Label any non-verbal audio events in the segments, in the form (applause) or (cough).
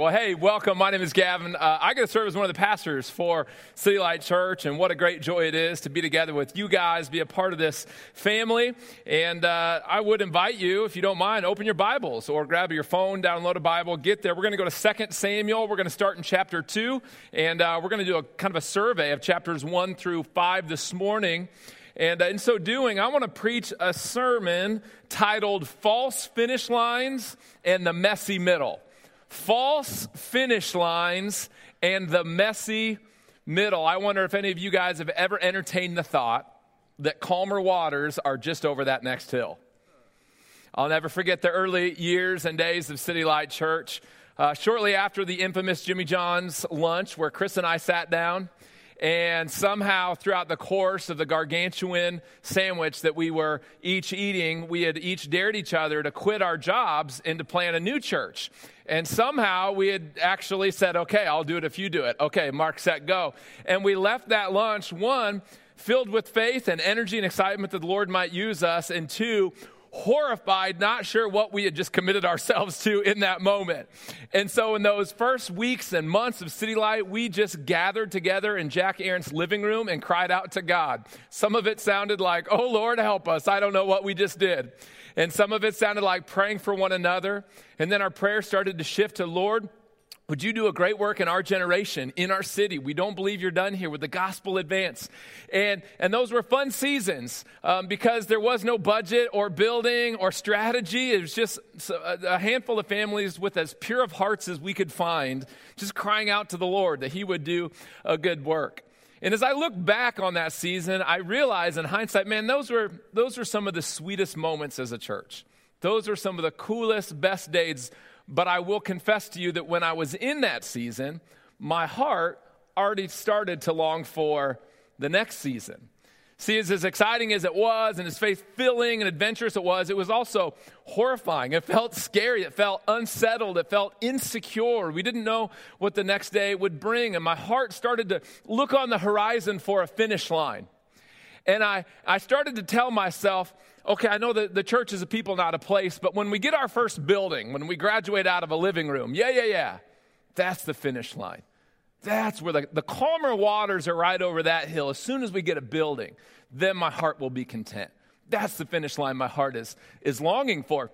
Well, hey, welcome. My name is Gavin. Uh, I get to serve as one of the pastors for City Light Church, and what a great joy it is to be together with you guys, be a part of this family. And uh, I would invite you, if you don't mind, open your Bibles or grab your phone, download a Bible, get there. We're going to go to 2 Samuel. We're going to start in chapter 2, and uh, we're going to do a kind of a survey of chapters 1 through 5 this morning. And uh, in so doing, I want to preach a sermon titled False Finish Lines and the Messy Middle false finish lines and the messy middle. I wonder if any of you guys have ever entertained the thought that calmer waters are just over that next hill. I'll never forget the early years and days of City Light Church. Uh, shortly after the infamous Jimmy John's lunch, where Chris and I sat down and somehow, throughout the course of the gargantuan sandwich that we were each eating, we had each dared each other to quit our jobs and to plant a new church. And somehow we had actually said, okay, I'll do it if you do it. Okay, mark, set, go. And we left that lunch, one, filled with faith and energy and excitement that the Lord might use us, and two, horrified, not sure what we had just committed ourselves to in that moment. And so, in those first weeks and months of City Light, we just gathered together in Jack Aaron's living room and cried out to God. Some of it sounded like, Oh Lord, help us. I don't know what we just did. And some of it sounded like praying for one another. And then our prayer started to shift to, Lord, would you do a great work in our generation, in our city? We don't believe you're done here with the gospel advance. And, and those were fun seasons um, because there was no budget or building or strategy. It was just a handful of families with as pure of hearts as we could find, just crying out to the Lord that He would do a good work. And as I look back on that season, I realize in hindsight, man, those were, those were some of the sweetest moments as a church. Those were some of the coolest, best days but I will confess to you that when I was in that season, my heart already started to long for the next season. See, as, as exciting as it was and as faith filling and adventurous it was, it was also horrifying. It felt scary. It felt unsettled. It felt insecure. We didn't know what the next day would bring. And my heart started to look on the horizon for a finish line. And I, I started to tell myself, okay, I know that the church is a people, not a place, but when we get our first building, when we graduate out of a living room, yeah, yeah, yeah, that's the finish line. That's where the, the calmer waters are right over that hill. As soon as we get a building, then my heart will be content. That's the finish line my heart is, is longing for.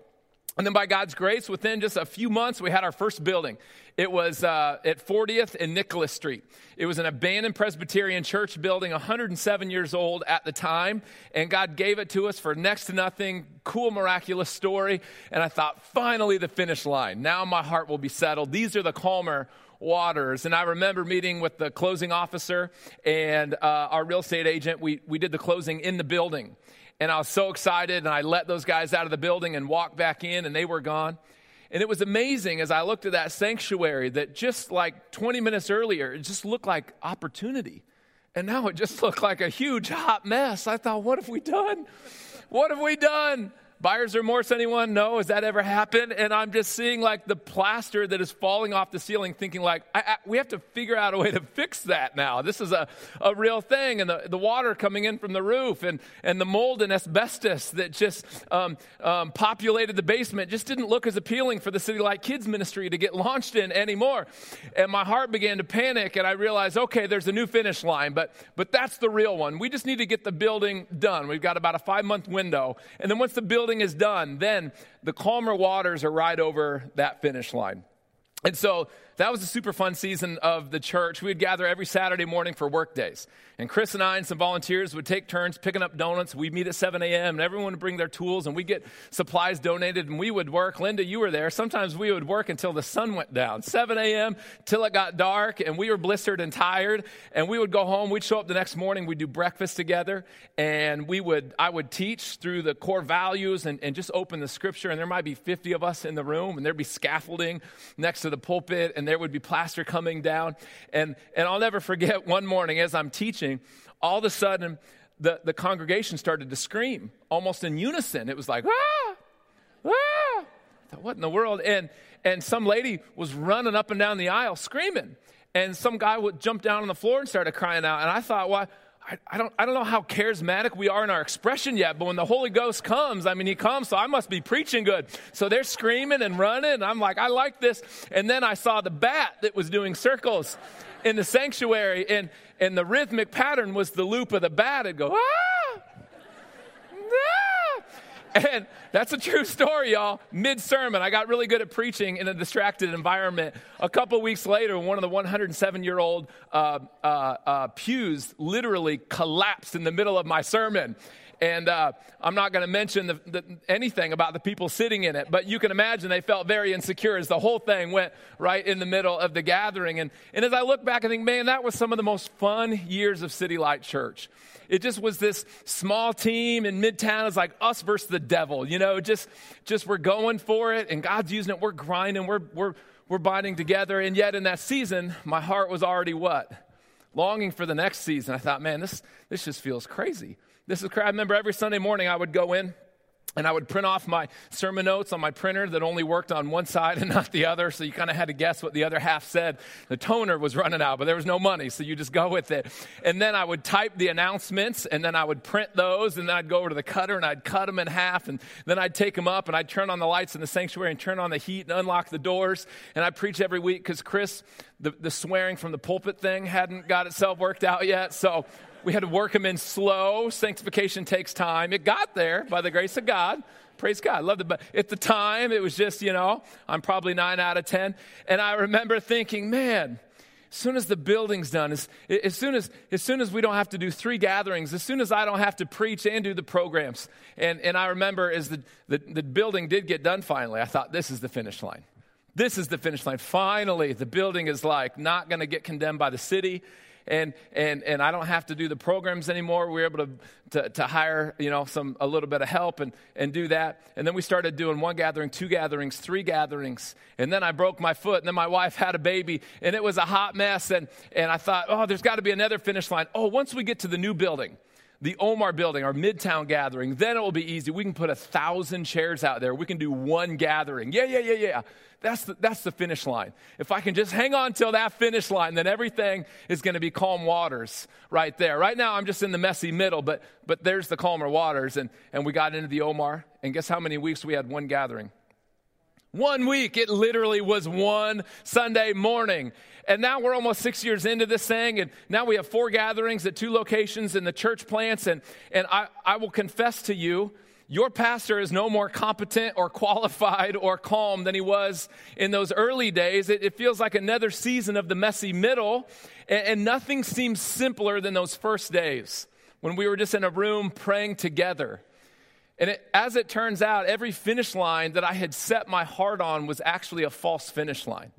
And then by God's grace, within just a few months, we had our first building. It was uh, at 40th and Nicholas Street. It was an abandoned Presbyterian church building, 107 years old at the time. And God gave it to us for next to nothing. Cool, miraculous story. And I thought, finally, the finish line. Now my heart will be settled. These are the calmer waters. And I remember meeting with the closing officer and uh, our real estate agent. We, we did the closing in the building. And I was so excited, and I let those guys out of the building and walked back in, and they were gone. And it was amazing as I looked at that sanctuary that just like 20 minutes earlier, it just looked like opportunity. And now it just looked like a huge hot mess. I thought, what have we done? What have we done? Buyer's remorse, anyone? No? Has that ever happened? And I'm just seeing like the plaster that is falling off the ceiling, thinking like, I, I, we have to figure out a way to fix that now. This is a, a real thing. And the, the water coming in from the roof and, and the mold and asbestos that just um, um, populated the basement just didn't look as appealing for the City Light Kids ministry to get launched in anymore. And my heart began to panic and I realized, okay, there's a new finish line, but, but that's the real one. We just need to get the building done. We've got about a five month window. And then once the building building is done, then the calmer waters are right over that finish line. And so that was a super fun season of the church. We would gather every Saturday morning for work days. And Chris and I and some volunteers would take turns picking up donuts. We'd meet at 7 a.m. and everyone would bring their tools and we'd get supplies donated and we would work. Linda, you were there. Sometimes we would work until the sun went down, 7 a.m. till it got dark and we were blistered and tired. And we would go home. We'd show up the next morning. We'd do breakfast together and we would, I would teach through the core values and, and just open the scripture. And there might be 50 of us in the room and there'd be scaffolding next to the pulpit and there would be plaster coming down. And, and I'll never forget (laughs) one morning as I'm teaching, all of a sudden the, the congregation started to scream almost in unison. It was like, ah, ah. Thought, what in the world? And, and some lady was running up and down the aisle screaming. And some guy would jump down on the floor and started crying out. And I thought, well, I, I, don't, I don't know how charismatic we are in our expression yet, but when the Holy Ghost comes, I mean, He comes, so I must be preaching good. So they're screaming and running, and I'm like, I like this. And then I saw the bat that was doing circles in the sanctuary, and, and the rhythmic pattern was the loop of the bat. It'd go, ah! And that's a true story, y'all. Mid sermon, I got really good at preaching in a distracted environment. A couple weeks later, one of the 107 year old uh, uh, uh, pews literally collapsed in the middle of my sermon. And uh, I'm not going to mention the, the, anything about the people sitting in it, but you can imagine they felt very insecure as the whole thing went right in the middle of the gathering. And, and as I look back, I think, man, that was some of the most fun years of City Light Church. It just was this small team in Midtown. It's like us versus the devil, you know, just, just we're going for it and God's using it. We're grinding, we're, we're, we're binding together. And yet in that season, my heart was already what? Longing for the next season. I thought, man, this, this just feels crazy. This is, I remember every Sunday morning I would go in and I would print off my sermon notes on my printer that only worked on one side and (laughs) not the other. So you kind of had to guess what the other half said. The toner was running out, but there was no money. So you just go with it. And then I would type the announcements and then I would print those. And then I'd go over to the cutter and I'd cut them in half. And then I'd take them up and I'd turn on the lights in the sanctuary and turn on the heat and unlock the doors. And I'd preach every week because Chris, the, the swearing from the pulpit thing hadn't got itself worked out yet. So we had to work them in slow. Sanctification takes time. It got there by the grace of God. Praise God. Loved it. But at the time, it was just, you know, I'm probably nine out of 10. And I remember thinking, man, as soon as the building's done, as, as, soon as, as soon as we don't have to do three gatherings, as soon as I don't have to preach and do the programs. And, and I remember as the, the, the building did get done finally, I thought, this is the finish line. This is the finish line. Finally, the building is like not going to get condemned by the city and, and, and I don't have to do the programs anymore. We were able to, to, to hire, you know, some, a little bit of help and, and do that. And then we started doing one gathering, two gatherings, three gatherings. And then I broke my foot and then my (laughs) wife had a baby and it was a hot mess. And, and I thought, oh, there's got to be another finish line. Oh, once we get to the new building, the Omar building, our midtown gathering, then it will be easy. We can put a thousand chairs out there. We can do one gathering. Yeah, yeah, yeah, yeah. That's the, that's the finish line. If I can just hang on till that finish line, then everything is going to be calm waters right there. Right now, I'm just in the messy middle, but, but there's the calmer waters. And, and we got into the Omar, and guess how many weeks we had one gathering? One week. It literally was one Sunday morning. And now we're almost six years into this thing, and now we have four gatherings at two locations in the church plants. And, and I, I will confess to you, your pastor is no more competent or qualified or calm than he was in those early days. It, it feels like another season of the messy middle, and, and nothing seems simpler than those first days when we were just in a room praying together. And it, as it turns out, every finish line that I had set my heart on was actually a false finish line.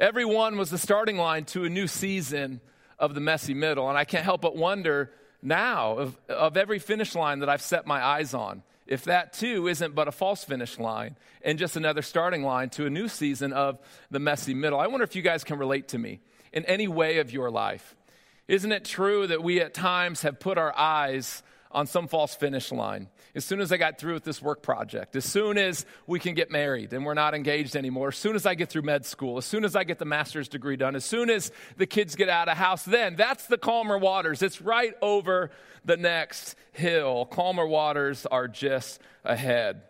Every one was the starting line to a new season of the messy middle. And I can't help but wonder now of, of every finish line that I've set my eyes on, if that too isn't but a false finish line and just another starting line to a new season of the messy middle. I wonder if you guys can relate to me in any way of your life. Isn't it true that we at times have put our eyes on some false finish line. As soon as I got through with this work project, as soon as we can get married and we're not engaged anymore, as soon as I get through med school, as soon as I get the master's degree done, as soon as the kids get out of house, then that's the calmer waters. It's right over the next hill. Calmer waters are just ahead.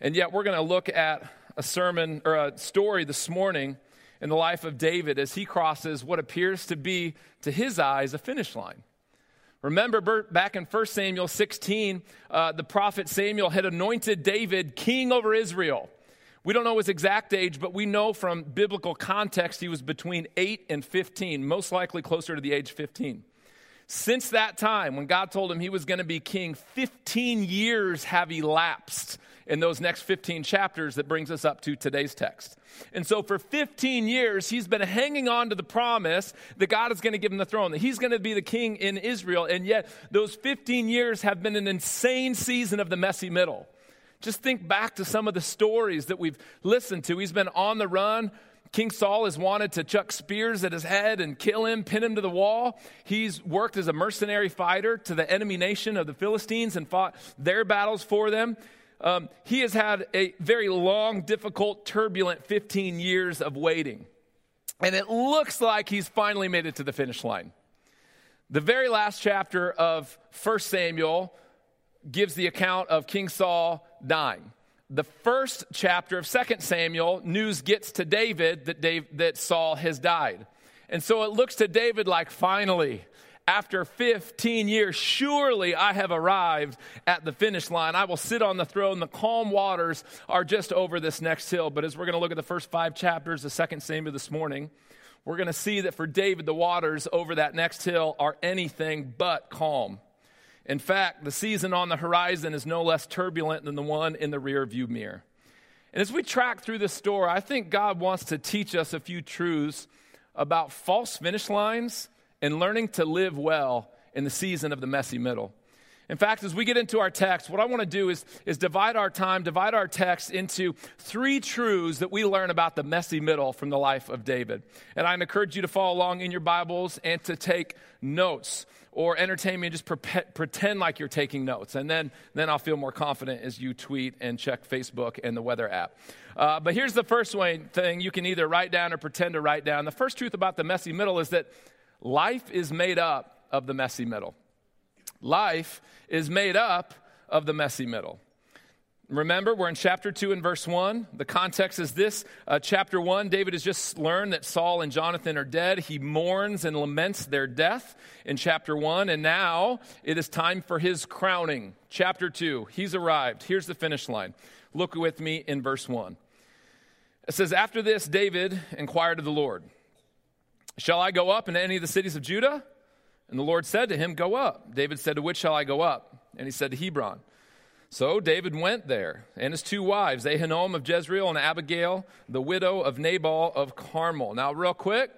And yet, we're going to look at a sermon or a story this morning in the life of David as he crosses what appears to be, to his eyes, a finish line. Remember back in 1 Samuel 16, uh, the prophet Samuel had anointed David king over Israel. We don't know his exact age, but we know from biblical context he was between 8 and 15, most likely closer to the age 15. Since that time, when God told him he was going to be king, 15 years have elapsed in those next 15 chapters that brings us up to today's text. And so for 15 years, he's been hanging on to the promise that God is going to give him the throne, that he's going to be the king in Israel. And yet, those 15 years have been an insane season of the messy middle. Just think back to some of the stories that we've listened to. He's been on the run. King Saul has wanted to chuck spears at his head and kill him, pin him to the wall. He's worked as a mercenary fighter to the enemy nation of the Philistines and fought their battles for them. Um, he has had a very long, difficult, turbulent 15 years of waiting. And it looks like he's finally made it to the finish line. The very last chapter of 1 Samuel gives the account of King Saul dying. The first chapter of 2 Samuel, news gets to David that, Dave, that Saul has died. And so it looks to David like finally, after 15 years, surely I have arrived at the finish line. I will sit on the throne. The calm waters are just over this next hill. But as we're going to look at the first five chapters of 2 Samuel this morning, we're going to see that for David, the waters over that next hill are anything but calm. In fact, the season on the horizon is no less turbulent than the one in the rear view mirror. And as we track through this story, I think God wants to teach us a few truths about false finish lines and learning to live well in the season of the messy middle. In fact, as we get into our text, what I want to do is, is divide our time, divide our text into three truths that we learn about the messy middle from the life of David. And I encourage you to follow along in your Bibles and to take notes or entertain me and just pre- pretend like you're taking notes. And then, then I'll feel more confident as you tweet and check Facebook and the weather app. Uh, but here's the first way, thing you can either write down or pretend to write down. The first truth about the messy middle is that life is made up of the messy middle. Life is made up of the messy middle. Remember, we're in chapter 2 and verse 1. The context is this. Uh, chapter 1, David has just learned that Saul and Jonathan are dead. He mourns and laments their death in chapter 1. And now it is time for his crowning. Chapter 2, he's arrived. Here's the finish line. Look with me in verse 1. It says, After this, David inquired of the Lord, Shall I go up into any of the cities of Judah? And the Lord said to him, Go up. David said, To which shall I go up? And he said, To Hebron. So David went there, and his two wives, Ahinoam of Jezreel and Abigail, the widow of Nabal of Carmel. Now, real quick,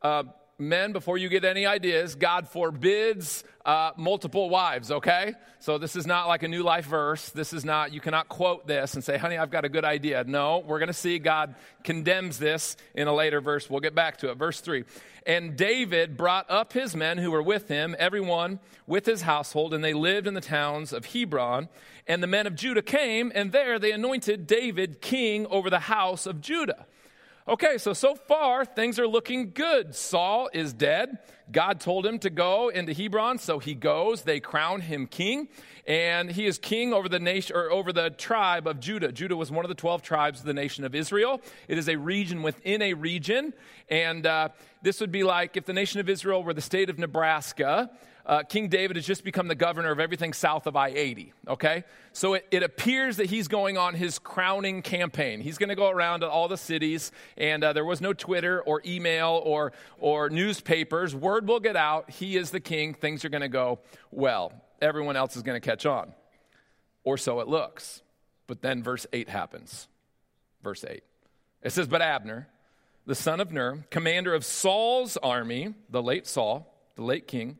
uh, men, before you get any ideas, God forbids uh, multiple wives, okay? So this is not like a new life verse. This is not, you cannot quote this and say, honey, I've got a good idea. No, we're going to see God condemns this in a later verse. We'll get back to it. Verse 3. And David brought up his men who were with him, everyone with his household, and they lived in the towns of Hebron. And the men of Judah came, and there they anointed David king over the house of Judah. Okay, so so far things are looking good. Saul is dead. God told him to go into Hebron, so he goes. They crown him king, and he is king over the nation or over the tribe of Judah. Judah was one of the twelve tribes of the nation of Israel. It is a region within a region, and uh, this would be like if the nation of Israel were the state of Nebraska uh, King David has just become the governor of everything south of I 80, okay? So it, it, appears that he's going on his crowning campaign. He's going to go around to all the cities, and uh, there was no Twitter or email or, or newspapers. Word will get out. He is the king. Things are going to go well. Everyone else is going to catch on. Or so it looks. But then verse 8 happens. Verse 8. It says, But Abner, the son of Ner, commander of Saul's army, the late Saul, the late king,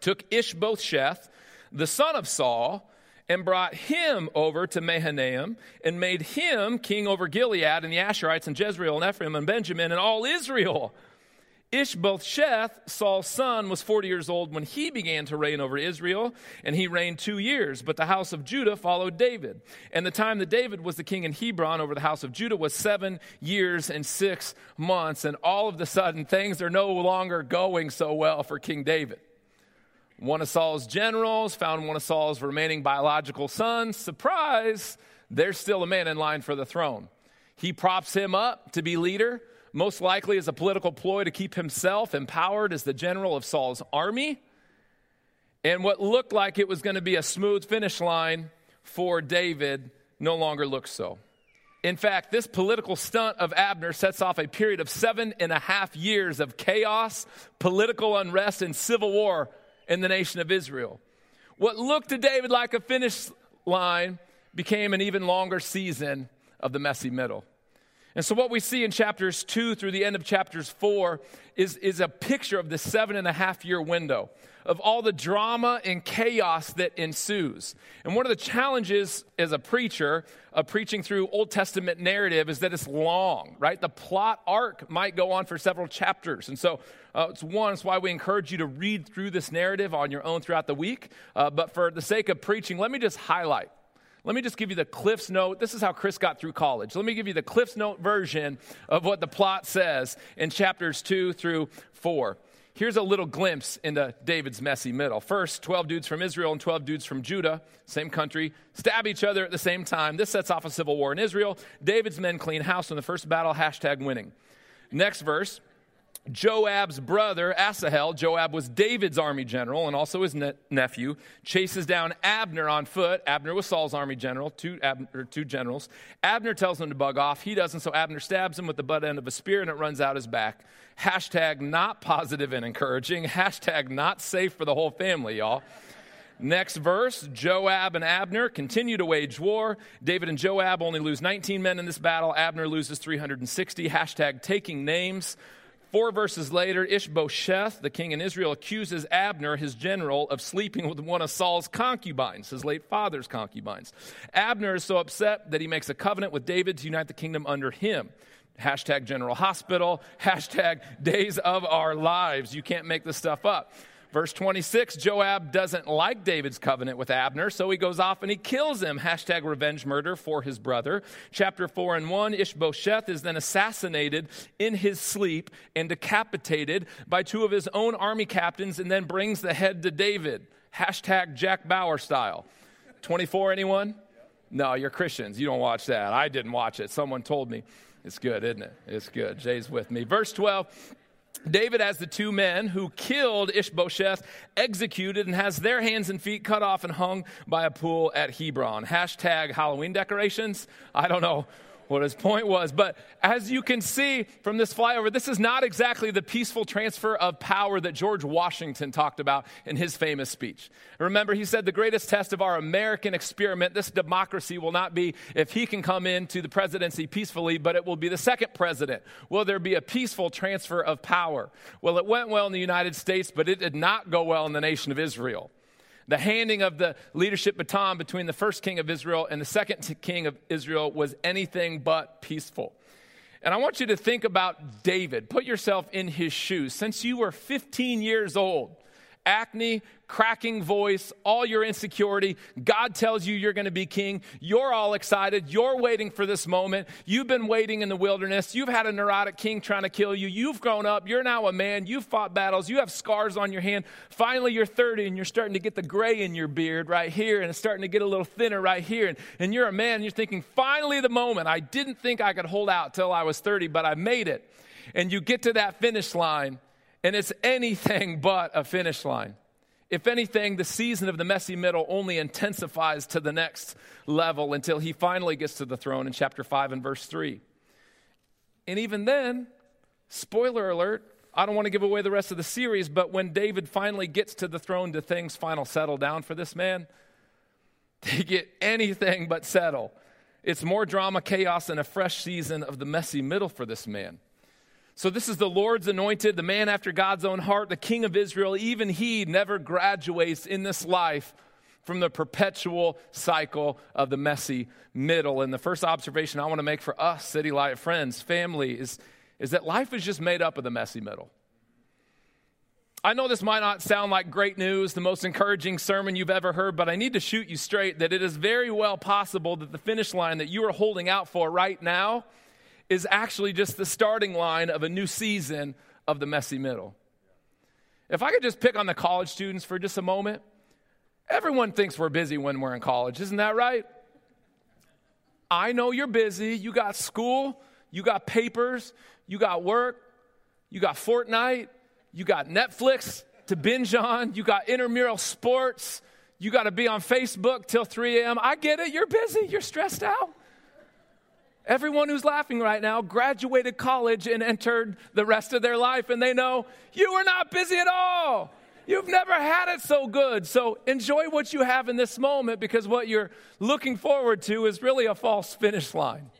took Ishbosheth, the son of Saul, and brought him over to Mahanaim and made him king over Gilead and the Ashurites and Jezreel and Ephraim and Benjamin and all Israel. Ishbosheth, Saul's son, was 40 years old when he began to reign over Israel, and he reigned two years. But the house of Judah followed David. And the time that David was the king in Hebron over the house of Judah was seven years and six months. And all of a sudden, things are no longer going so well for King David. One of Saul's generals found one of Saul's remaining biological sons. Surprise, there's still a man in line for the throne. He props him up to be leader, most likely as a political ploy to keep himself empowered as the general of Saul's army. And what looked like it was going to be a smooth finish line for David no longer looks so. In fact, this political stunt of Abner sets off a period of seven and a half years of chaos, political unrest, and civil war in the nation of Israel. What looked to David like a finish line became an even longer season of the messy middle. And so, what we see in chapters two through the end of chapters four is, is a picture of the seven and a half year window of all the drama and chaos that ensues. And one of the challenges as a preacher of preaching through Old Testament narrative is that it's long, right? The plot arc might go on for several chapters. And so, uh, it's one, it's why we encourage you to read through this narrative on your own throughout the week. Uh, but for the sake of preaching, let me just highlight let me just give you the Cliff's Note. This is how Chris got through college. Let me give you the Cliff's Note version of what the plot says in chapters two through four. Here's a little glimpse into David's messy middle. First, 12 dudes from Israel and 12 dudes from Judah, same country, stab each other at the same time. This sets off a civil war in Israel. David's men clean house in the first battle, hashtag winning. Next verse, Joab's brother, Asahel, Joab was David's army general and also his ne- nephew, chases down Abner on foot. Abner was Saul's army general, two, two generals. Abner tells him to bug off. He doesn't, so Abner stabs him with the butt end of a spear and it runs out his back. Hashtag not positive and encouraging. Hashtag not safe for the whole family, y'all. Next verse Joab and Abner continue to wage war. David and Joab only lose 19 men in this battle. Abner loses 360. Hashtag taking names. Four verses later, Ishbosheth, the king in Israel, accuses Abner, his general, of sleeping with one of Saul's concubines, his late father's concubines. Abner is so upset that he makes a covenant with David to unite the kingdom under him. Hashtag General Hospital, (laughs) hashtag Days of Our Lives. You can't make this stuff up. Verse 26 Joab doesn't like David's covenant with Abner, so he goes off and he kills him. Hashtag revenge murder for his brother. Chapter 4 and 1 Ishbosheth is then assassinated in his sleep and decapitated by two of his own army captains and then brings the head to David. Hashtag Jack Bauer style. 24, anyone? No, you're Christians. You don't watch that. I didn't watch it. Someone told me. It's good, isn't it? It's good. Jay's with me. Verse 12 David has the two men who killed Ishbosheth executed and has their hands and feet cut off and hung by a pool at Hebron. Hashtag Halloween decorations. I don't know what his point was. But as you can see from this flyover, this is not exactly the peaceful transfer of power that George Washington talked about in his famous speech. Remember, he said the greatest test of our American experiment, this democracy, will not be if he can come into the presidency peacefully, but it will be the second president. Will there be a peaceful transfer of power? Well, it went well in the United States, but it did not go well in the nation of Israel. The handing of the leadership baton between the first king of Israel and the second king of Israel was anything but peaceful. And I want you to think about David. Put yourself in his shoes. Since you were 15 years old, acne, cracking voice, all your insecurity. God tells you you're going to be king. You're all excited. You're waiting for this moment. You've been waiting in the wilderness. You've had a neurotic king trying to kill you. You've grown up. You're now a man. You've fought battles. You have scars on your hand. Finally, you're 30 and you're starting to get the gray in your beard right here and it's starting to get a little thinner right here. And, and you're a man and you're thinking, finally, the moment. I didn't think I could hold out till I was 30, but I made it. And you get to that finish line and it's anything (laughs) but a finish line. If anything, the season of the messy middle only intensifies to the next level until he finally gets to the throne in chapter 5 and verse 3. And even then, spoiler alert, I don't want to give away the rest of the series, but when David finally gets to the throne, do things final settle down for this man? (laughs) They get anything but settle. It's more drama, chaos, and a fresh season of the messy middle for this man. So, this is the Lord's anointed, the man after God's own heart, the king of Israel. Even he never graduates in this life from the perpetual cycle of the messy middle. And the first observation I want to make for us, City Light friends, family, is, is that life is just made up of the messy middle. I know this might not sound like great news, the most encouraging sermon you've ever heard, but I need to shoot you straight that it is very well possible that the finish line that you are holding out for right now is actually just the starting line of a new season of the messy middle. If I could just pick on the college students for just a moment, everyone thinks we're busy when we're in college, isn't that right? I know you're busy. You got school, you got papers, you got work, you got Fortnite, you got Netflix to binge on, you got intramural sports, you got to be on Facebook till 3 a.m. I get it. You're busy, you're stressed out. Everyone who's laughing right now graduated college and entered the rest of their life, and they know you are not busy at all. You've never had it so good. So enjoy what you have in this moment because what you're looking forward to is really a false finish line.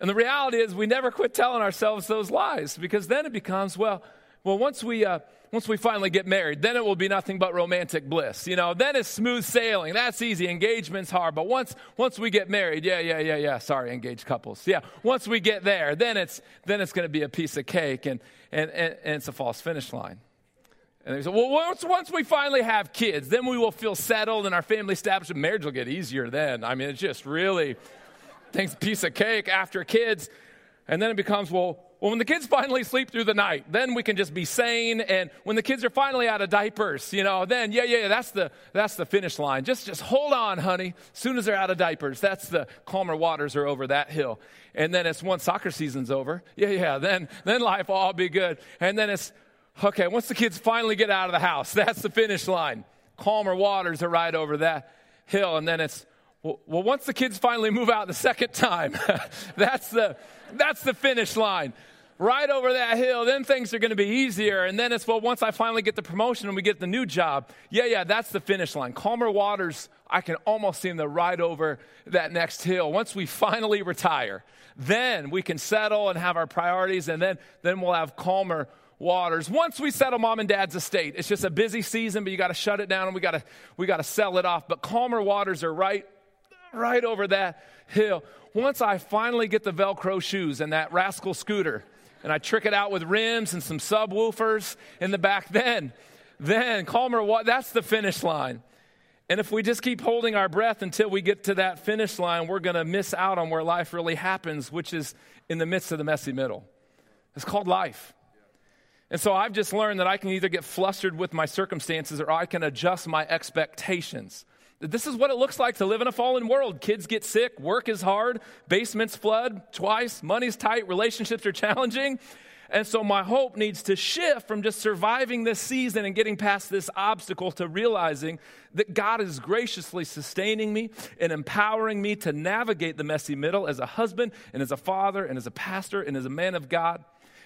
And the reality is, we never quit telling ourselves those lies because then it becomes, well, well, once we, uh, once we finally get married, then it will be nothing but romantic bliss. You know, then it's smooth sailing. That's easy. Engagement's hard. But once, once we get married, yeah, yeah, yeah, yeah. Sorry, engaged couples. Yeah. Once we get there, then it's, then it's going to be a piece of cake and, and, and, and it's a false finish line. And they say, well, once, once we finally have kids, then we will feel settled and our family established. Marriage will get easier then. I mean, it's just really things piece of cake after kids. And then it becomes, well, Well, when the kids finally sleep through the night, then we can just be sane. And when the kids are finally out of diapers, you know, then yeah, yeah, that's the that's the finish line. Just just hold on, honey. As soon as they're out of diapers, that's the calmer waters are over that hill. And then it's once soccer season's over, yeah, yeah, then then life will all be good. And then it's okay, once the kids finally get out of the house, (laughs) that's the finish line. Calmer waters are right over that hill. And then it's well once the kids finally move out the second time, (laughs) that's the that's the finish line right over that hill, then things are going to be easier. And then it's, well, once I finally get the promotion and we get the new job, yeah, yeah, that's the finish line. Calmer waters, I can almost see them ride over that next hill. Once we finally retire, then we can settle and have our priorities, and then, then we'll have calmer waters. Once we settle mom and dad's estate, it's just a busy season, but you got to shut it down and we got to we got to sell it off. But calmer waters are right right over that hill. Once I finally get the Velcro shoes and that rascal scooter, and I trick it out with rims and some subwoofers in the back. (laughs) Then, then, calmer, what? that's the finish line. And if we just keep holding our breath until we get to that finish line, we're going to miss out on where life really happens, which is in the midst of the messy middle. It's called life. And so I've just learned that I can either get flustered with my circumstances or I can adjust my expectations. This is what it looks like to live in a fallen world. Kids get sick, work is hard, basements flood twice, money's tight, relationships are challenging. And so my hope needs to shift from just surviving this season and getting past this obstacle to realizing that God is graciously sustaining me and empowering me to navigate the messy middle as a husband and as a father and as a pastor and as a man of God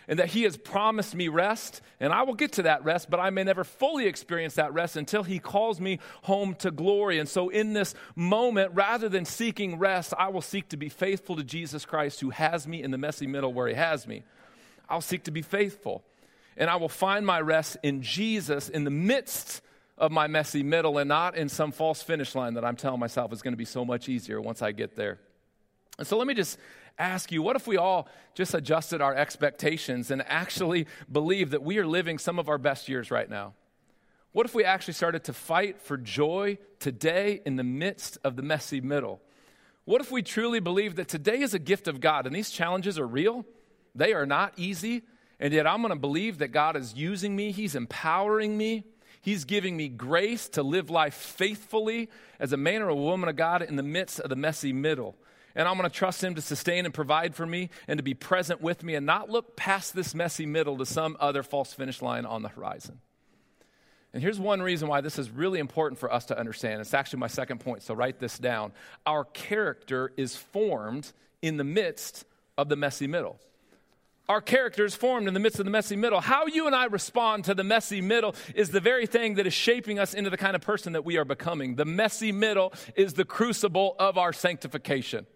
and that He has promised me rest, and I will get to that rest, but I may never fully experience that rest until He calls me home to glory. And so, in this moment, rather than seeking rest, I will seek to be faithful to Jesus Christ, who has me in the messy middle where He has me. I'll seek to be faithful, and I will find my rest in Jesus in the midst of my messy middle and not in some false finish line that I'm telling myself is going to be so much easier once I get there. And so let me just ask you what if we all just adjusted our expectations and actually believe that we are living some of our best years right now? What if we actually started to fight for joy today in the midst of the messy middle? What if we truly believe that today is a gift of God and these challenges are real? They are not easy, and yet I'm going to believe that God is using me, He's empowering me. He's giving me grace to live life faithfully as a man or a woman of God in the midst of the messy middle and I'm going to trust Him to sustain and provide for me and to be present with me and not look past this messy middle to some other false finish line on the horizon. And here's one reason why this is really important for us to understand. It's actually my second point, so write this down. Our character is formed in the midst of the messy middle. Our character is formed in the midst of the messy middle. How you and I respond to the messy middle is the very thing that is shaping us into the kind of person that we are becoming. The messy middle is the crucible of our sanctification.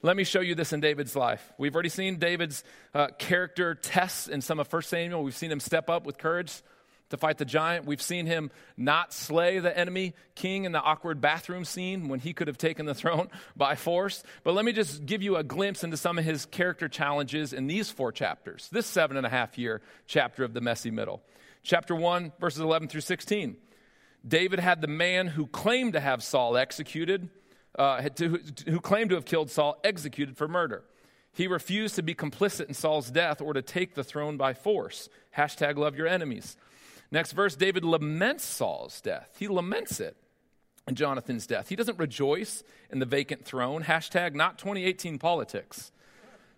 Let me show you this in David's life. We've already seen David's uh, character tests in some of 1 Samuel. We've seen him step up with courage to fight the giant. We've seen him not slay the enemy king in the awkward bathroom scene when he could have taken the (laughs) throne by force. But let me just give you a glimpse into some of his character challenges in these four chapters, this seven and a half year chapter of the messy middle. Chapter 1, verses 11 through 16. David had the man who claimed to have Saul executed uh, to, who claimed to have killed Saul executed for murder. He refused to be complicit in Saul's death or to take the throne by force. Hashtag love your enemies. Next verse David laments Saul's death. He laments it and Jonathan's death. He doesn't rejoice in the vacant throne. Hashtag not 2018 politics.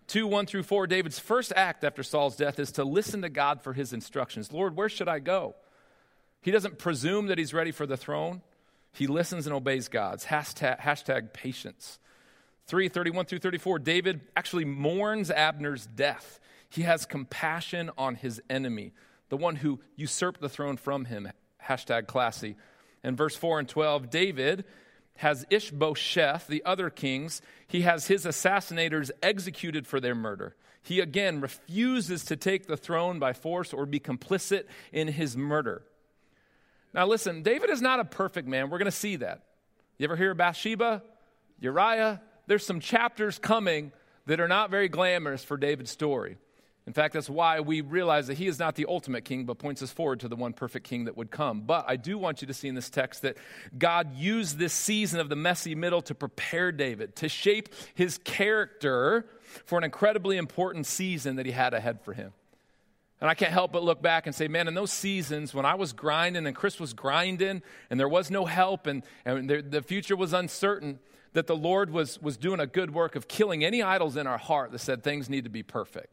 2 1 through 4, David's first act after Saul's death is to listen to God for his instructions. Lord, where should I go? He doesn't presume that he's ready for the throne. He listens and obeys God's. Hashtag, hashtag patience. 3 31 through 34, David actually mourns Abner's death. He has compassion on his enemy, the one who usurped the throne from him. Hashtag classy. And verse 4 and 12, David has Ishbosheth, the other kings, he has his assassinators executed for their murder. He again refuses to take the throne by force or be complicit in his murder. Now, listen, David is not a perfect man. We're going to see that. You ever hear of Bathsheba, Uriah? There's some chapters coming that are not very glamorous for David's story. In fact, that's why we realize that he is not the ultimate king, but points us forward to the one perfect king that would come. But I do want you to see in this text that God used this season of the messy middle to prepare David, to shape his character for an incredibly important season that he had ahead for him. And I can't help but look back and say, man, in those seasons when I was grinding and Chris was grinding and there was no help and, and there, the future was uncertain, that the Lord was, was doing a good work of killing any idols in our heart that said things need to be perfect.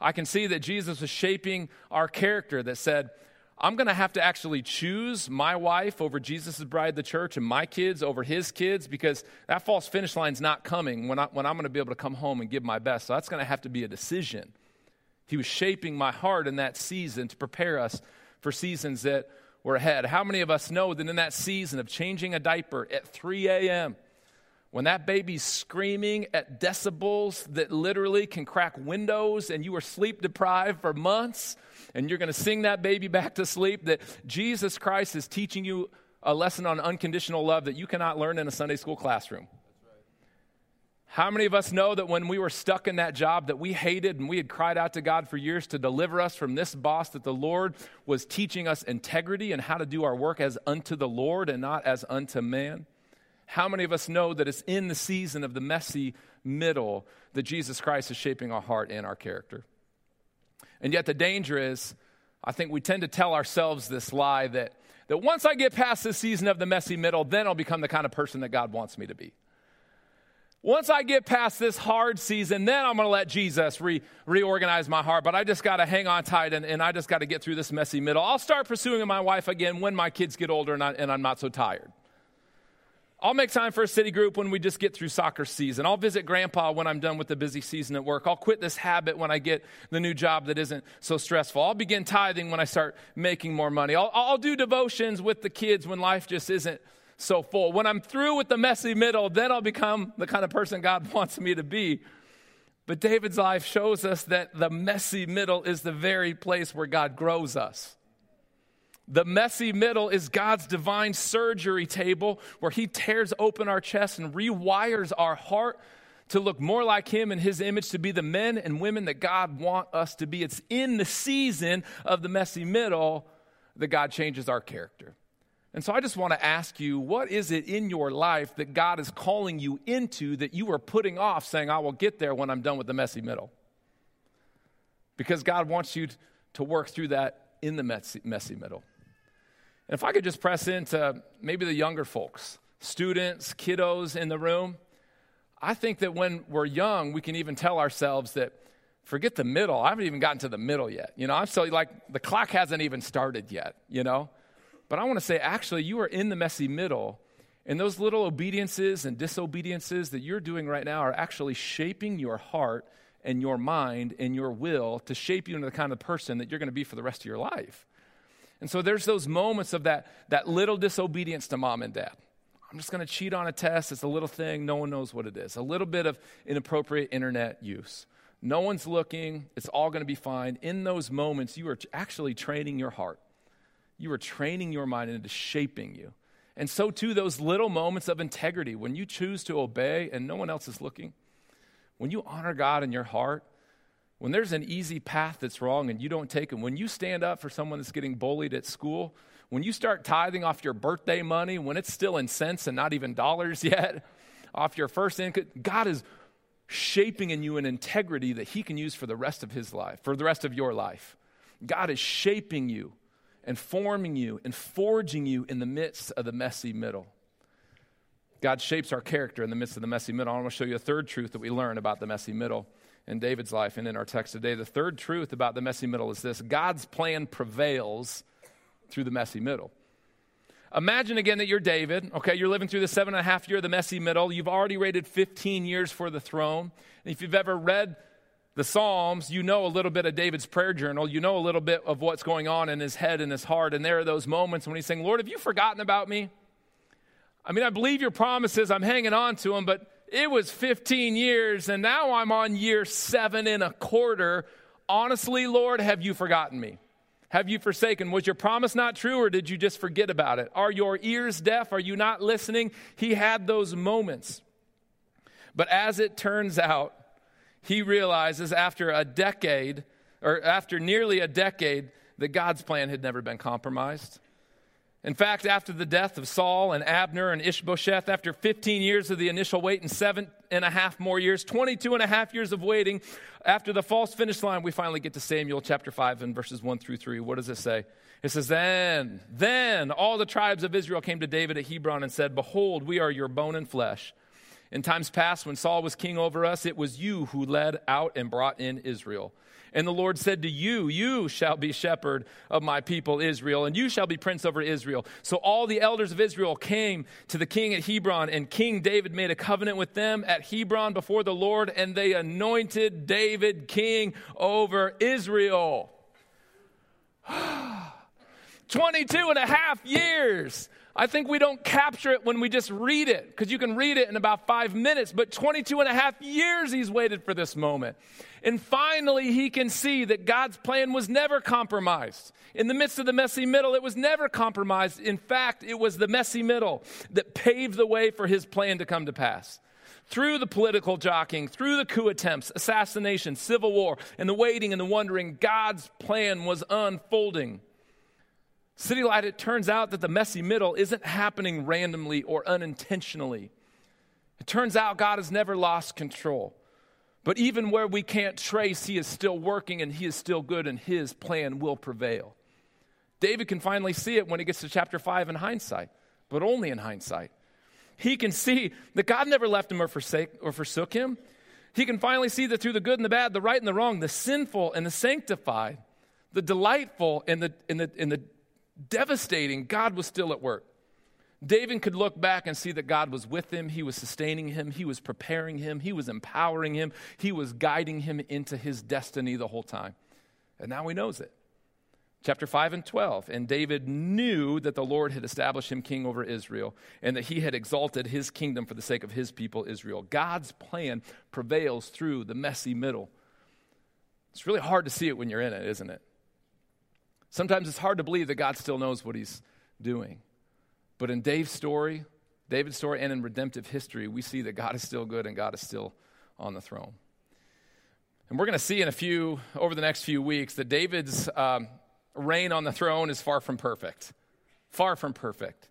I can see that Jesus was shaping our character that said, I'm going to have to actually choose my wife over Jesus' bride, the church, and my kids over his kids because that false finish line's not coming when, I, when I'm going to be able to come home and give my best. So that's going to have to be a decision. He was shaping my heart in that season to prepare us for seasons that were ahead. How many of us know that in that season of changing a diaper at 3 a.m., when that baby's screaming at decibels that literally can crack windows and you are sleep deprived for months and you're going to sing that baby back to sleep, that Jesus Christ is teaching you a lesson on unconditional love that you cannot learn in a Sunday school classroom. How many of us know that when we were stuck in that job that we hated and we had cried out to God for years to deliver us from this boss, that the Lord was teaching us integrity and how to do our work as unto the Lord and not as unto man? How many of us know that it's in the season of the messy middle that Jesus Christ is shaping our heart and our character? And yet, the danger is, I think we tend to tell ourselves this lie that, that once I get past this season of the messy middle, then I'll become the kind of person that God wants me to be. Once I get past this hard season, then I'm going to let Jesus re- reorganize my heart. But I just got to hang on tight and, and I just got to get through this messy middle. I'll start pursuing my wife again when my kids get older and, I, and I'm not so tired. I'll make time for a city group when we just get through soccer season. I'll visit grandpa when I'm done with the busy season at work. I'll quit this habit when I get the new job that isn't so stressful. I'll begin tithing when I start making more money. I'll, I'll do devotions with the kids when life just isn't so full. When I'm through with the messy middle, then I'll become the kind of person God (laughs) wants me to be. But David's life shows us that the messy middle is the very place where God grows us. The messy middle is God's divine surgery table where He tears open our chest and rewires our heart to look more like Him and His image, to be the men and women that God wants us to be. It's in the season of the messy middle that God changes our character. And so I just want to ask you, what is it in your life that God is calling you into that you are putting off, saying, I will get there when I'm done with the messy middle? Because God wants you to work through that in the messy, messy middle. And if I could just press into maybe the younger folks, students, kiddos in the room, I think that when we're young, we can even tell ourselves that forget the middle. I haven't even gotten to the middle yet. You know, I'm still like the clock hasn't even started yet, you know? But I want to say, actually, you are in the messy middle. And those little obediences and disobediences that you're doing right now are actually shaping your heart and your mind and your will to shape you into the kind of person that you're going to be for the rest of your life. And so there's those moments of that, that little disobedience to mom and dad. I'm just going to cheat on a test. It's a little thing. No one knows what it is. A little bit of inappropriate internet use. No one's looking. It's all going to be fine. In those moments, you are actually training your heart you are training your mind into shaping you. And so, too, those little moments of integrity, when you choose to obey and no one else is looking, when you honor God in your heart, when there's an easy path that's wrong and you don't take it, when you stand up for someone that's getting bullied at school, when you start tithing off your birthday money, when it's still in cents and not even dollars (laughs) yet, off your first income, God is shaping in you an integrity that He can use for the rest of His life, for the rest of your life. God is shaping you and forming you and forging you in the midst of the messy middle. God shapes our character in the midst of the messy middle. I want to show you a third truth that we learn about the messy middle in David's life and in our text today. The third truth about the messy middle is this God's plan prevails through the messy middle. Imagine again that you're David, okay? You're living through the seven and a half year of the messy middle. You've already waited 15 years for the throne. And if you've ever read the Psalms, you know a little bit of David's prayer journal. You know a little bit of what's going on in his head and his heart. And there are those moments when he's saying, Lord, have you forgotten about me? I mean, I believe your promises. I'm hanging on to them, but it was 15 years, and now I'm on year seven and a quarter. Honestly, Lord, have you forgotten me? Have you forsaken? Was your promise not true, or did you just forget about it? Are your ears deaf? Are you not listening? He had those moments. But as it turns out, he realizes after a decade or after nearly a decade, that God's plan had never been compromised. In fact, after the death of Saul and Abner and Ishbosheth, after 15 years of the initial wait and seven and a half more years, 22 and a half years of waiting, after the false finish line, we finally get to Samuel chapter 5 and verses 1 through 3. What does it say? It says, Then, then all the tribes of Israel came to David at Hebron and said, Behold, we are your bone and flesh. In times past, when Saul was king over us, it was you who led out and brought in Israel. And the Lord said to you, You shall be shepherd of my people Israel, and you shall be prince over Israel. So all the elders of Israel came to the king at Hebron, and King David made a covenant with them at Hebron before the Lord, and they anointed David king over Israel. (sighs) (sighs) 22 and a half years I think we don't capture it when we just read it, because you can read it in about five minutes, but 22 and a half years he's waited for this moment. And finally, he can see that God's plan was never compromised. In the midst of the messy middle, it was never compromised. In fact, it was the messy middle that paved the way for his plan to come to pass. Through the political jockeying, through the coup attempts, assassination, civil war, and the waiting and the wondering, God's plan was unfolding. City Light, it turns out that the messy middle isn't happening randomly or unintentionally. It turns out God has never lost control. But even where we can't trace, He is still working and He is still good and His plan will prevail. David can finally see it when he gets to chapter 5 in hindsight, but only in hindsight. He can see that God never left him or, forsake, or forsook him. He can finally see that through the good and the bad, the right and the wrong, the sinful and the sanctified, the delightful and the, and the, and the devastating, God was still at work. David could look back and see that God was with him. He was sustaining him. He was preparing him. He was empowering him. He was guiding him into his destiny the whole time. And now he knows it. Chapter 5 and 12. And David knew that the Lord had established him king over Israel and that he had exalted his kingdom for the sake of his people, Israel. God's plan prevails through the messy middle. It's really hard to see it when you're in it, isn't it? Sometimes it's hard to believe that God still knows what he's doing. But in Dave's story, David's story, and in redemptive history, we see that God is still good and God is still on the throne. And we're going to see in a few, over the next few weeks, that David's um, reign on the throne is far from perfect. Far from perfect.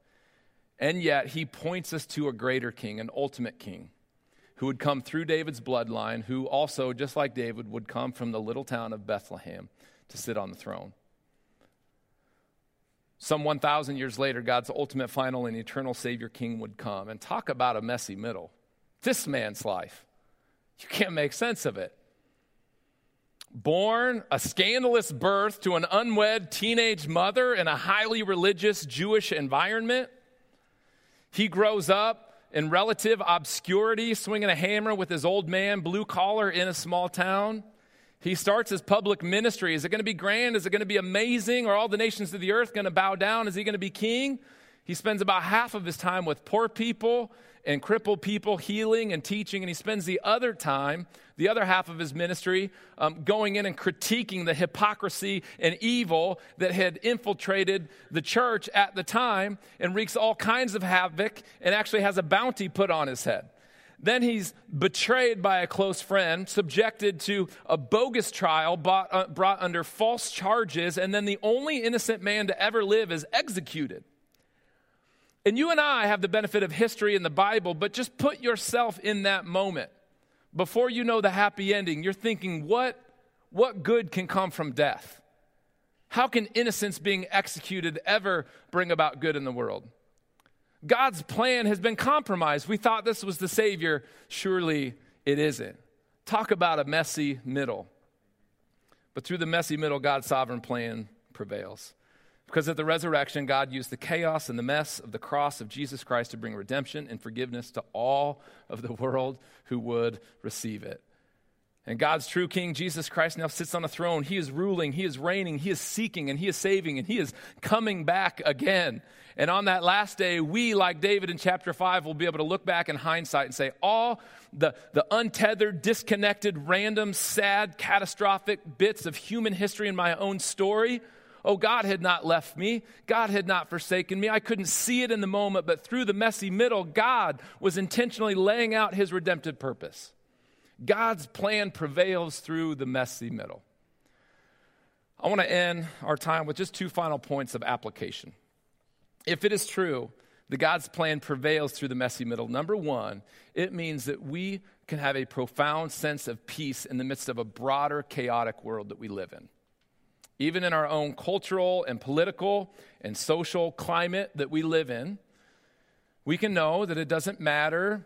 And yet, he points us to a greater king, an ultimate king, who would come through David's bloodline, who also, just like David, would come from the little town of Bethlehem to sit on the throne. Some 1,000 years later, God's ultimate, final, and eternal Savior King would come. And talk about a messy middle. This man's life. You can't make sense of it. Born a scandalous birth to an unwed teenage mother in a highly religious Jewish environment, he grows up in relative obscurity, swinging a hammer with his old man, blue collar, in a small town. He starts his public ministry. Is it going to be grand? Is it going to be amazing? Are all the nations of the earth going to bow down? Is he going to be king? He spends about half of his time with poor people and crippled people, healing and teaching, and he spends the other time, the other half of his ministry, um, going in and critiquing the hypocrisy and evil that had infiltrated the church at the time and wreaks all kinds of havoc and actually has a bounty put on his head. Then he's betrayed by a close friend, subjected to a bogus trial, bought, uh, brought under false charges, and then the only innocent man to ever live is executed. And you and I have the benefit of history in the Bible, but just put yourself in that moment. Before you know the happy ending, you're thinking, what, what good can come from death? How can innocence being executed ever bring about good in the world? God's plan has been compromised. We thought this was the Savior. Surely it isn't. Talk about a messy middle. But through the messy middle, God's sovereign plan prevails. Because at the resurrection, God used the chaos and the mess of the cross of Jesus Christ to bring redemption and forgiveness to all of the world who would receive it. And God's true King, Jesus Christ, now sits on a throne. He is ruling, He is reigning, He is seeking, and He is saving, and He is coming back again. And on that last day, we, like David in chapter 5, will be able to look back in hindsight and say, all the, the untethered, disconnected, random, sad, catastrophic bits of human history in my own story. Oh, God had not left me. God had not forsaken me. I couldn't see it in the moment, but through the messy middle, God was intentionally laying out his redemptive purpose. God's plan prevails through the messy middle. I want to end our time with just two final points of application. If it is true that God's plan prevails through the messy middle, number one, it means that we can have a profound sense of peace in the midst of a broader, chaotic world that we live in. Even in our own cultural and political and social climate that we live in, we can know that it doesn't matter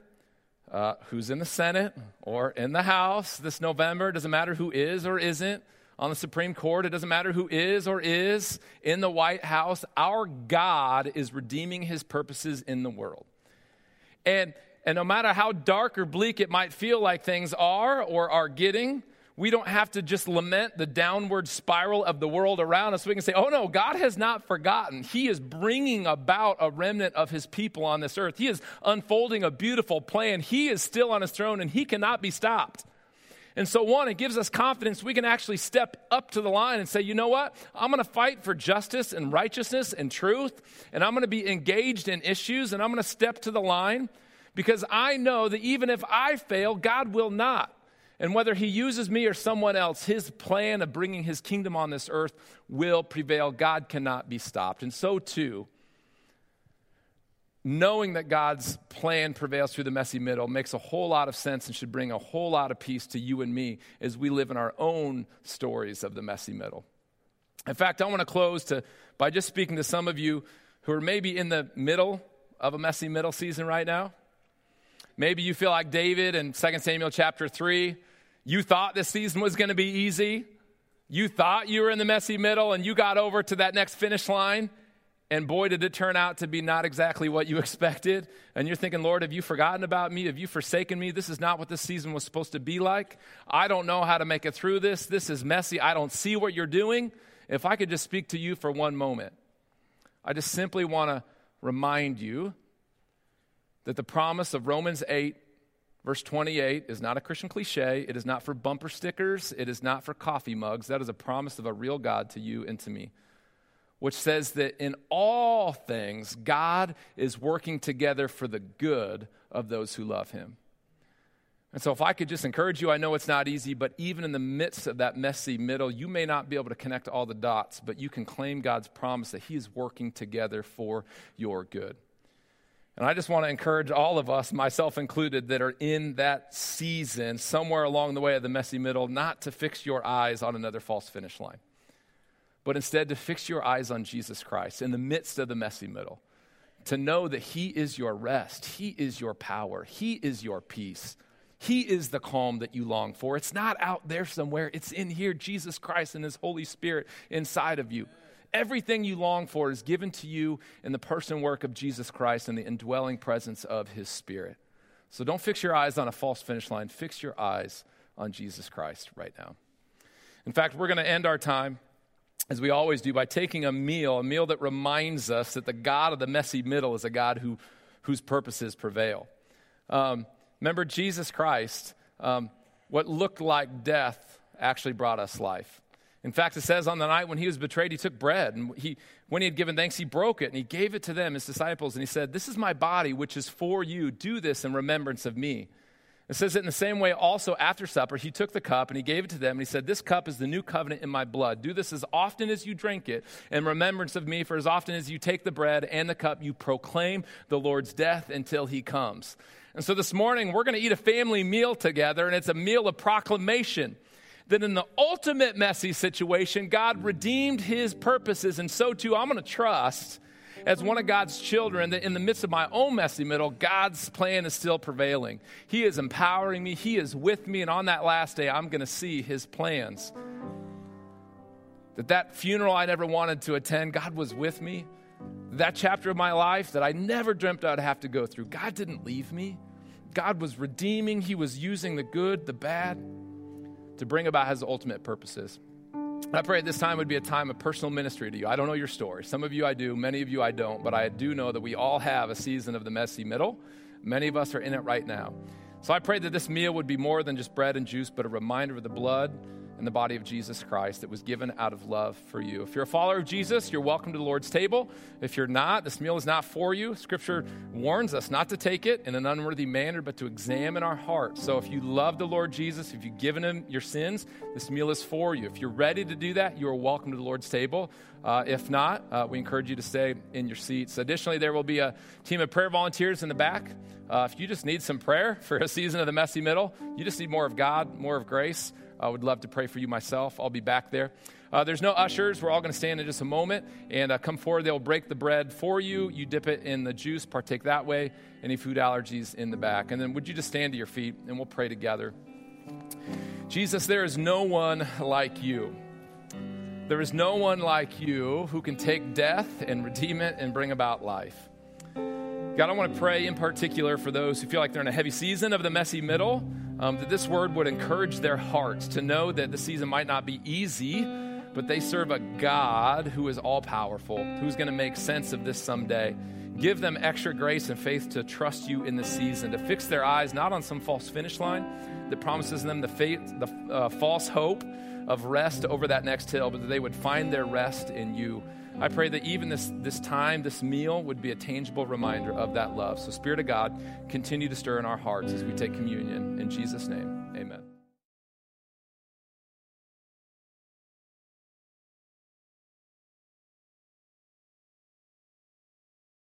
uh, who's in the Senate or in the House this November, it doesn't matter who is or isn't on the Supreme Court. It doesn't matter who is or is in the White House. Our God is redeeming his purposes in the world. And, and no matter how dark or bleak it might feel like things are or are getting, we don't have to just lament the downward spiral of the world around us. We can say, oh no, God has not forgotten. He is bringing about a remnant of his people on this earth. He is unfolding a beautiful plan. He is still on his throne and he cannot be stopped. And so, one, it gives us confidence we can actually step up to the line and say, you know what? I'm going to fight for justice and righteousness and truth, and I'm going to be engaged in issues, and I'm going to step to the line because I know that even if I fail, God will not. And whether he uses me or someone else, his plan of bringing his kingdom on this earth will prevail. God cannot be stopped. And so, too, knowing that God's plan prevails through the messy middle makes a whole lot of sense and should bring a whole lot of peace to you and me as we live in our own stories of the messy middle. In fact, I want to close to, by just speaking to some of you who are maybe in the middle of a messy middle season right now. Maybe you feel like David in 2 Samuel chapter 3. You thought this season was going to be easy. You thought you were in the messy middle and you got over to that next finish line and boy, did it turn out to be not exactly what you (laughs) expected. And you're thinking, Lord, have you forgotten about me? Have you forsaken me? This is not what this season was supposed to be like. I don't know how to make it through this. This is messy. I don't see what you're doing. If I could just speak to you for one moment, I just simply want to remind you that the promise of Romans 8, verse 28, is not a Christian cliche. It is not for bumper stickers. It is not for coffee mugs. That is a promise of a real God to you and to me which says that in all things, God is working together for the good of those who love him. And so, if I could just encourage you, I know it's not easy, but even in the midst of that messy middle, you may not be able to connect all the dots, but you can claim God's promise that He is working together for your good. And I just want to encourage all of us, myself included, that are in that season, somewhere along the way of the messy middle, not to fix your eyes on another false finish line but instead to fix your eyes on Jesus Christ in the midst of the messy middle. To know that He is your rest, He is your power, He is your peace. He is the calm that you long for. It's not out there somewhere, it's in here, Jesus Christ and His Holy Spirit inside of you. Everything you long for is given to you in the person work of Jesus Christ and the indwelling presence of His Spirit. So don't fix your eyes on a false finish line, fix your eyes on Jesus Christ right now. In fact, we're going to end our time as we always do, by taking a meal, a meal that reminds us that the God of the messy middle is a God who, whose purposes prevail. Um, remember, Jesus Christ, um, what looked like death actually brought us life. In fact, it says on the night when he was betrayed, he took bread, and he, when he had given thanks, he broke it, and he gave it to them, his disciples, and he said, This is my body, which is for you. Do this in remembrance of me. It says that in the same way, also after supper, he took the cup and he gave it to them, and he said, This cup is the new covenant in my blood. Do this as often as you drink it in remembrance of me, for as often as you take the bread and the cup, you proclaim the Lord's death until he comes. And so this morning, we're going to eat a family meal together, and it's a meal of proclamation that in the ultimate messy situation, God redeemed his purposes, and so too, I'm going to trust as one of God's children that in the midst of my own messy middle, God's plan is still prevailing. He is empowering me, He is with me, and on that last day, I'm going to see His plans. That that funeral I never wanted to attend, God was with me. That chapter of my life that I never dreamt I'd have to go through, God didn't leave me. God was redeeming, He was using the good, the bad to bring about His ultimate purposes. I pray this time would be a time of personal ministry to you. I don't know your story. Some of you I do, many of you I don't, but I do know that we all have a season of the messy middle. Many of us are in it right now. So I pray that this meal would be more than just bread and juice, but a reminder of the blood in the body of Jesus Christ that was given out of love for you. If you're a follower of Jesus, you're welcome to the Lord's table. If you're not, this meal is not for you. Scripture warns us not to take it in an unworthy manner, but to examine our hearts. So if you love the Lord Jesus, if you've given him your sins, this meal is for you. If you're ready to do that, you are welcome to the Lord's table. Uh, if not, uh, we encourage you to stay in your seats. Additionally, there will be a team of prayer volunteers in the back. Uh, if you just need some prayer for a season of the messy middle, you just need more of God, more of grace. I would love to pray for you myself. I'll be back there. Uh, there's no ushers. We're all going to stand in just a moment and uh, come forward. They'll break the bread for you. You dip it in the juice, partake that way. Any food allergies in the back. And then would you just stand to your feet and we'll pray together. Jesus, there is no one like you. There is no one like you who can take death and redeem it and bring about life. God, I want to pray in particular for those who feel like they're in a heavy season of the messy middle, um, that this word would encourage their hearts to know that the season might not be easy, but they serve a God who is all powerful, who's going to make sense of this someday. Give them extra grace and faith to trust you in the season, to fix their eyes not on some false finish line that promises them the, faith, the uh, false hope of rest over that next hill, but that they would find their rest in you. I pray that even this, this time, this meal, would be a tangible reminder of that love. So, Spirit of God, continue to stir in our hearts as we take communion. In Jesus' name.